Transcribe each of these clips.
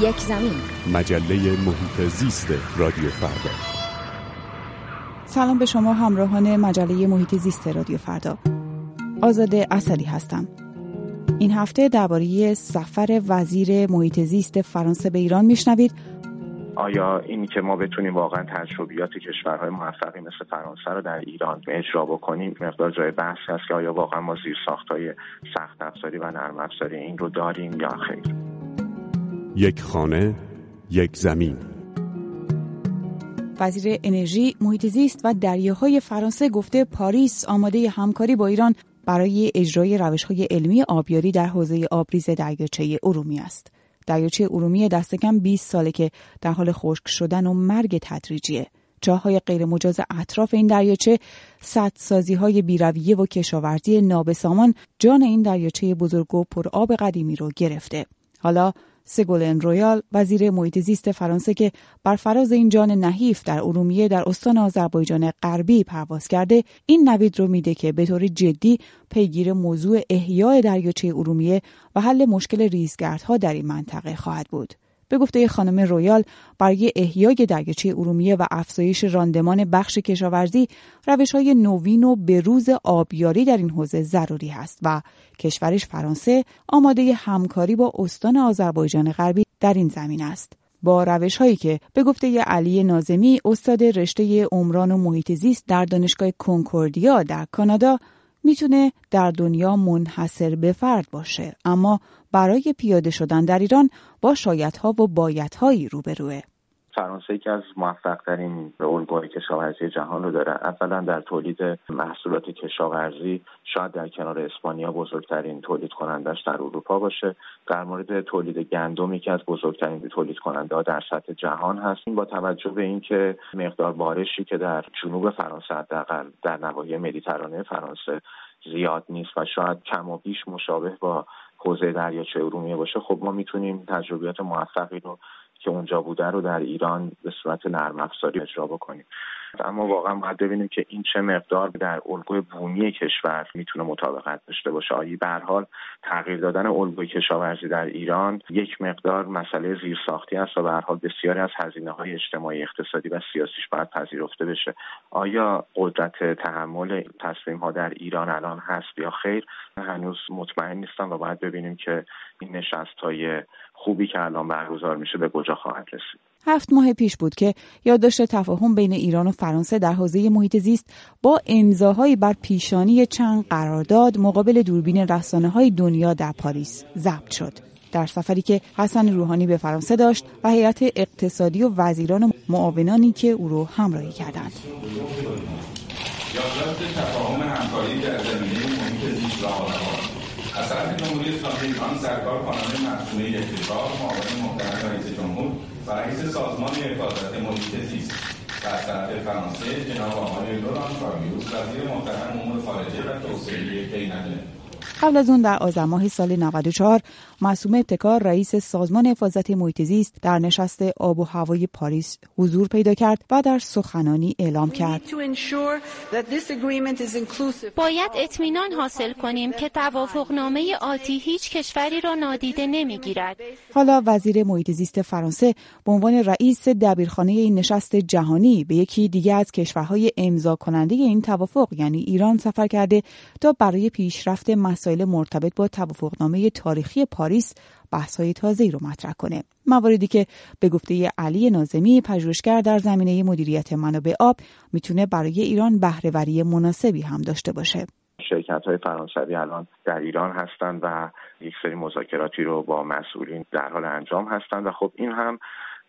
یک زمین. مجله محیط زیست رادیو فردا. سلام به شما همراهان مجله محیط زیست رادیو فردا. آزاده اصلی هستم. این هفته درباره سفر وزیر محیط زیست فرانسه به ایران میشنوید. آیا اینی که ما بتونیم واقعا تجربیات کشورهای موفقی مثل فرانسه رو در ایران اجرا بکنیم مقدار جای بحث هست که آیا واقعا ما زیر ساختای سخت افزاری و نرم افزاری این رو داریم یا خیر؟ یک خانه یک زمین وزیر انرژی محیط زیست و دریاهای فرانسه گفته پاریس آماده همکاری با ایران برای اجرای روشهای علمی آبیاری در حوزه آبریز دریاچه ارومیه است. دریاچه ارومیه دست کم 20 ساله که در حال خشک شدن و مرگ تدریجیه. جاهای غیر مجاز اطراف این دریاچه سدسازی های بیرویه و کشاورزی نابسامان جان این دریاچه بزرگ و پرآب قدیمی رو گرفته. حالا سگولن رویال وزیر محیط زیست فرانسه که بر فراز این جان نحیف در ارومیه در استان آذربایجان غربی پرواز کرده این نوید رو میده که به طور جدی پیگیر موضوع احیای دریاچه ارومیه و حل مشکل ریزگردها در این منطقه خواهد بود. به گفته خانم رویال برای احیای دریاچه ارومیه و افزایش راندمان بخش کشاورزی روش های نوین و بروز آبیاری در این حوزه ضروری است و کشورش فرانسه آماده همکاری با استان آذربایجان غربی در این زمین است. با روش هایی که به گفته علی نازمی استاد رشته عمران و محیط زیست در دانشگاه کنکوردیا در کانادا می‌تونه در دنیا منحصر به فرد باشه اما برای پیاده شدن در ایران با شایدها و بایدهایی روبروه. فرانسه یکی از موفق ترین الگوهای کشاورزی جهان رو داره. اولا در تولید محصولات کشاورزی شاید در کنار اسپانیا بزرگترین تولید کنندش در اروپا باشه. در مورد تولید گندم یکی از بزرگترین تولید کننده ها در سطح جهان هست. با توجه به اینکه مقدار بارشی که در جنوب فرانسه حداقل در نواحی مدیترانه فرانسه زیاد نیست و شاید کم و بیش مشابه با حوزه دریاچه ارومیه باشه خب ما می‌تونیم تجربیات موفقی رو که اونجا بوده رو در ایران به صورت نرم افزاری اجرا بکنیم. اما واقعا باید ببینیم که این چه مقدار در الگوی بومی کشور می‌تونه مطابقت داشته باشه. آیی به حال تغییر دادن الگوی کشاورزی در ایران یک مقدار مسئله زیرساختی است و به حال بسیاری از هزینه های اجتماعی اقتصادی و سیاسیش باید پذیرفته بشه. آیا قدرت تحمل تصمیم ها در ایران الان هست یا خیر؟ هنوز مطمئن نیستم و باید ببینیم که این نشست های خوبی که الان برگزار میشه به کجا خواهد رسید. هفت ماه پیش بود که یادداشت تفاهم بین ایران و فرانسه در حوزه محیط زیست با امضاهایی بر پیشانی چند قرارداد مقابل دوربین رسانه های دنیا در پاریس ضبط شد. در سفری که حسن روحانی به فرانسه داشت و هیئت اقتصادی و وزیران و معاونانی که او را همراهی کردند. یادداشت تفاهم همکاری در زمینه محیط زیست و طرف جمهوری اسلامی ایران سرکار خانم معصومه یکتشار معاون محترم رئیس جمهور و رئیس سازمان حفاظت محیط زیست از طرف فرانسه جناب آقای لوران کاریوس وزیر محترم امور خارجه و توسعه بینالملل قبل از اون در آذر ماه سال 94 معصوم ابتکار رئیس سازمان حفاظت محیط زیست در نشست آب و هوای پاریس حضور پیدا کرد و در سخنانی اعلام کرد. باید اطمینان حاصل کنیم که توافقنامه آتی هیچ کشوری را نادیده نمی‌گیرد. حالا وزیر محیط زیست فرانسه به عنوان رئیس دبیرخانه این نشست جهانی به یکی دیگه از کشورهای امضا کننده این توافق یعنی ایران سفر کرده تا برای پیشرفت مسائل مرتبط با توافقنامه تاریخی پاریس بحث های تازه رو مطرح کنه. مواردی که به گفته علی نازمی پژوهشگر در زمینه مدیریت منابع آب می‌تونه برای ایران بهرهوری مناسبی هم داشته باشه. شرکت های فرانسوی الان در ایران هستند و یک سری مذاکراتی رو با مسئولین در حال انجام هستند و خب این هم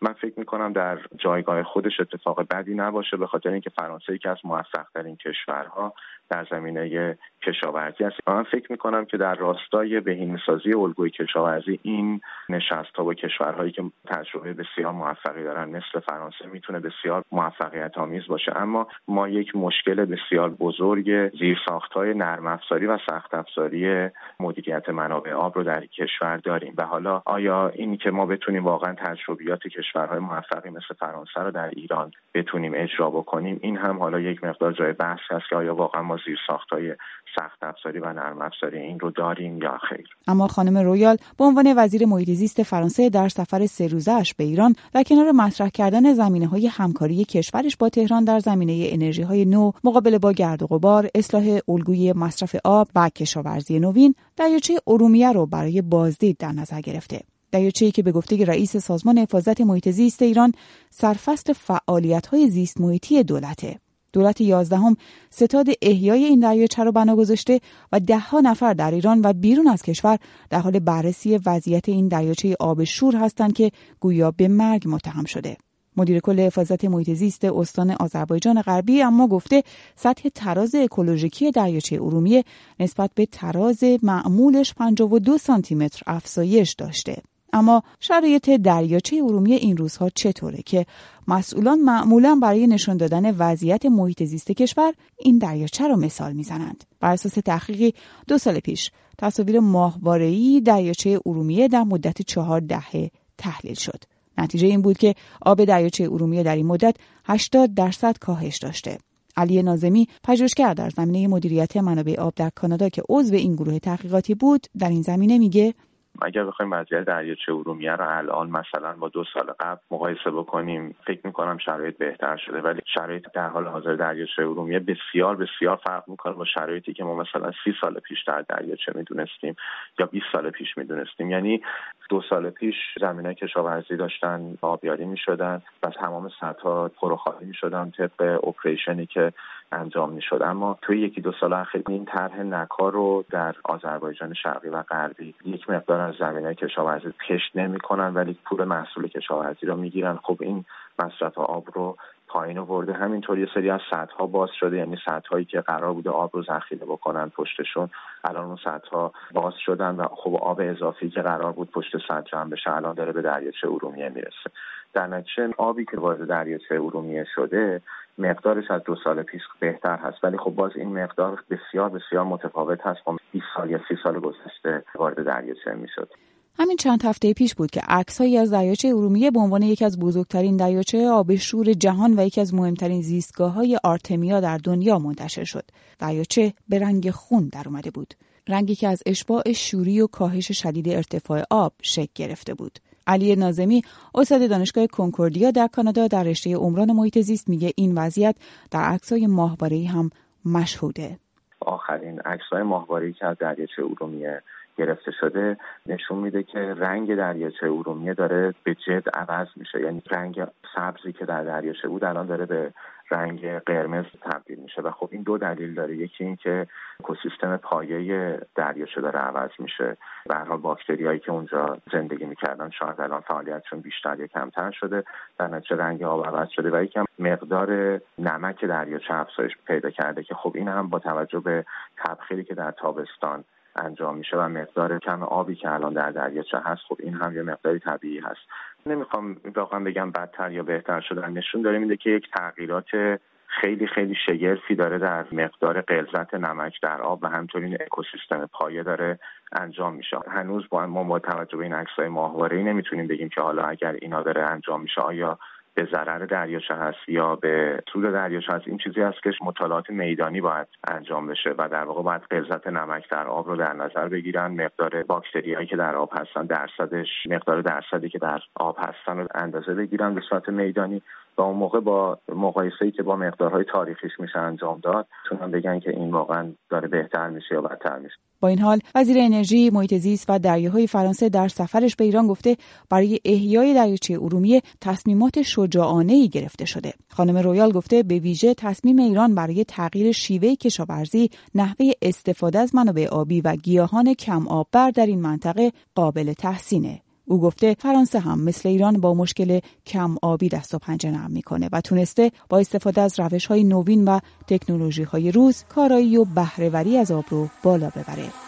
من فکر می‌کنم در جایگاه خودش اتفاق بدی نباشه به خاطر اینکه فرانسه یکی از موفق ترین کشورها در زمینه کشاورزی است. من فکر می‌کنم که در راستای بهینه‌سازی الگوی کشاورزی این نشست ها با کشورهایی که تجربه بسیار موفقی دارن مثل فرانسه می‌تونه بسیار موفقیت آمیز باشه. اما ما یک مشکل بسیار بزرگ زیرساخت های نرم افزاری و سخت افزاری مدیریت منابع آب رو در کشور داریم. و حالا آیا این که ما بتونیم واقعا تجربیات کشورهای موفقی مثل فرانسه رو در ایران بتونیم اجرا بکنیم. این هم حالا یک مقدار جای بحث هست که آیا واقعا ما زیرساخت های سخت افزاری و نرم افزاری این رو داریم یا خیر. اما خانم رویال به عنوان وزیر محیط زیست فرانسه در سفر سه روزهاش به ایران در کنار مطرح کردن زمینه های همکاری کشورش با تهران در زمینه انرژی های نو مقابله با گرد و غبار اصلاح الگوی مصرف آب و کشاورزی نوین دریاچه ارومیه رو برای بازدید در نظر گرفته. دریاچه که به گفته رئیس سازمان حفاظت محیط زیست ایران سرفست فعالیت های زیست محیطی دولته. دولت یازدهم ستاد احیای این دریاچه را بنا گذاشته و دهها نفر در ایران و بیرون از کشور در حال بررسی وضعیت این دریاچه آب شور هستند که گویا به مرگ متهم شده. مدیر کل حفاظت محیط زیست استان آذربایجان غربی اما گفته سطح تراز اکولوژیکی دریاچه ارومیه نسبت به تراز معمولش 52 سانتی متر افزایش داشته. اما شرایط دریاچه ارومیه این روزها چطوره که مسئولان معمولا برای نشان دادن وضعیت محیط زیست کشور این دریاچه را مثال می‌زنند. بر اساس تحقیقی دو سال پیش تصاویر ماهواره‌ای دریاچه ارومیه در مدت چهار دهه تحلیل شد. نتیجه این بود که آب دریاچه ارومیه در این مدت 80 درصد کاهش داشته. علی نازمی پژوهشگر در زمینه مدیریت منابع آب در کانادا که عضو این گروه تحقیقاتی بود در این زمینه میگه اگر بخوایم وضعیت دریاچه ارومیه رو الان مثلا با دو سال قبل مقایسه بکنیم فکر می‌کنم شرایط بهتر شده. ولی شرایط در حال حاضر دریاچه ارومیه بسیار بسیار فرق می‌کنه با شرایطی که ما مثلا سی سال پیش در دریاچه می‌دونستیم یا 20 سال پیش می‌دونستیم. یعنی دو سال پیش زمینه کشاورزی داشتن آبیاری می‌شدن و تمام سطح پروخالی می‌شدن طبق اپریشنی که انجام می‌شد. اما توی یکی دو سال اخیر این طرح نکار رو در آذربایجان شرقی و غربی یک مقدار از زمینه کشاورزی کشت نمی‌کنن ولی پول محصول کشاورزی رو می‌گیرن. خب این مصرف آب رو پایین آورده. همینطور یه سری از سطح ها باز شده. یعنی سطح هایی که قرار بوده آب رو ذخیره بکنن پشتشون الان اون سطح ها باز شدن و خب آب اضافی که قرار بود پشت سطح جمع بشه الان داره به دریاچه ارومیه می‌رسه. در نتیجه آبی که وارد دریاچه ارومیه شده مقدارش از دو سال پیش بهتر هست ولی خب باز این مقدار بسیار بسیار متفاوت هست با 20 سال یا 30 سال گذشته وارد دریاچه می‌شد همین چند هفته پیش بود که عکسهایی از دریاچه ارومیه به عنوان یکی از بزرگترین دریاچه آب شور جهان و یکی از مهمترین زیستگاه های آرتمیا در دنیا منتشر شد. دریاچه به رنگ خون در اومده بود. رنگی که از اشباع شوری و کاهش شدید ارتفاع آب شکل گرفته بود. علی نازمی استاد دانشگاه کنکوردیا در کانادا در رشته عمران محیط زیست میگه این وضعیت در عکسای ماهواره‌ای هم مشهوده. آخرین عکسای ماهواره‌ای که از دریاچه ارومیه گرفته شده نشون میده که رنگ دریاچه ارومیه داره به جد عوض میشه یعنی رنگ سبزی که در دریاچه بود الان داره به رنگ قرمز تبدیل میشه و خب این دو دلیل داره. یکی این که اکوسیستم پایه دریاچه داره عوض میشه. به هر حال باکتریایی که اونجا زندگی می‌کردن شاید الان فعالیتشون بیشتر یا کمتر شده. در نتیجه رنگ آب عوض شده و یکم مقدار نمک دریاچه افزایش پیدا کرده که خب این هم با توجه به تبخیری که در تابستان انجام میشه و مقدار کم آبی که الان در دریاچه هست خب این هم یه مقداری طبیعی هست. نمی‌خوام واقعا بگم بدتر یا بهتر شدن. نشون داره میده که یک تغییرات خیلی خیلی شگرفی داره در مقدار غلظت نمک در آب و همطور این اکوسیستم پایه داره انجام میشه. هنوز با ما با توجه به این عکسای ماهواره نمی‌تونیم بگیم که حالا اگر اینا داره انجام میشه آیا به ضرر دریاچه هست یا به سود دریاچه هست این چیزی است که مطالعات میدانی باید انجام بشه و در واقع باید غلظت نمک در آب رو در نظر بگیرن. مقدار باکتریایی که در آب هستن درصدش مقدار درصدی که در آب هستن رو اندازه بگیرن به صورت میدانی. و اون موقع با مقایسه که با مقدارهای تاریخیش میشه انجام داد تونن بگن که این واقعا داره بهتر میشه یا بدتر میشه. با این حال وزیر انرژی محیط زیست و دریاهای فرانسه در سفرش به ایران گفته برای احیای دریاچه ارومیه تصمیمات شجاعانه ای گرفته شده. خانم رویال گفته به ویژه تصمیم ایران برای تغییر شیوه کشاورزی نحوه استفاده از منابع آبی و گیاهان کم آببر در این منطقه قابل تحسینه. او گفته فرانسه هم مثل ایران با مشکل کم آبی دست و پنجه نرم می‌کنه و تونسته با استفاده از روش های نوین و تکنولوژی های روز کارایی و بهرهوری از آب رو بالا ببره.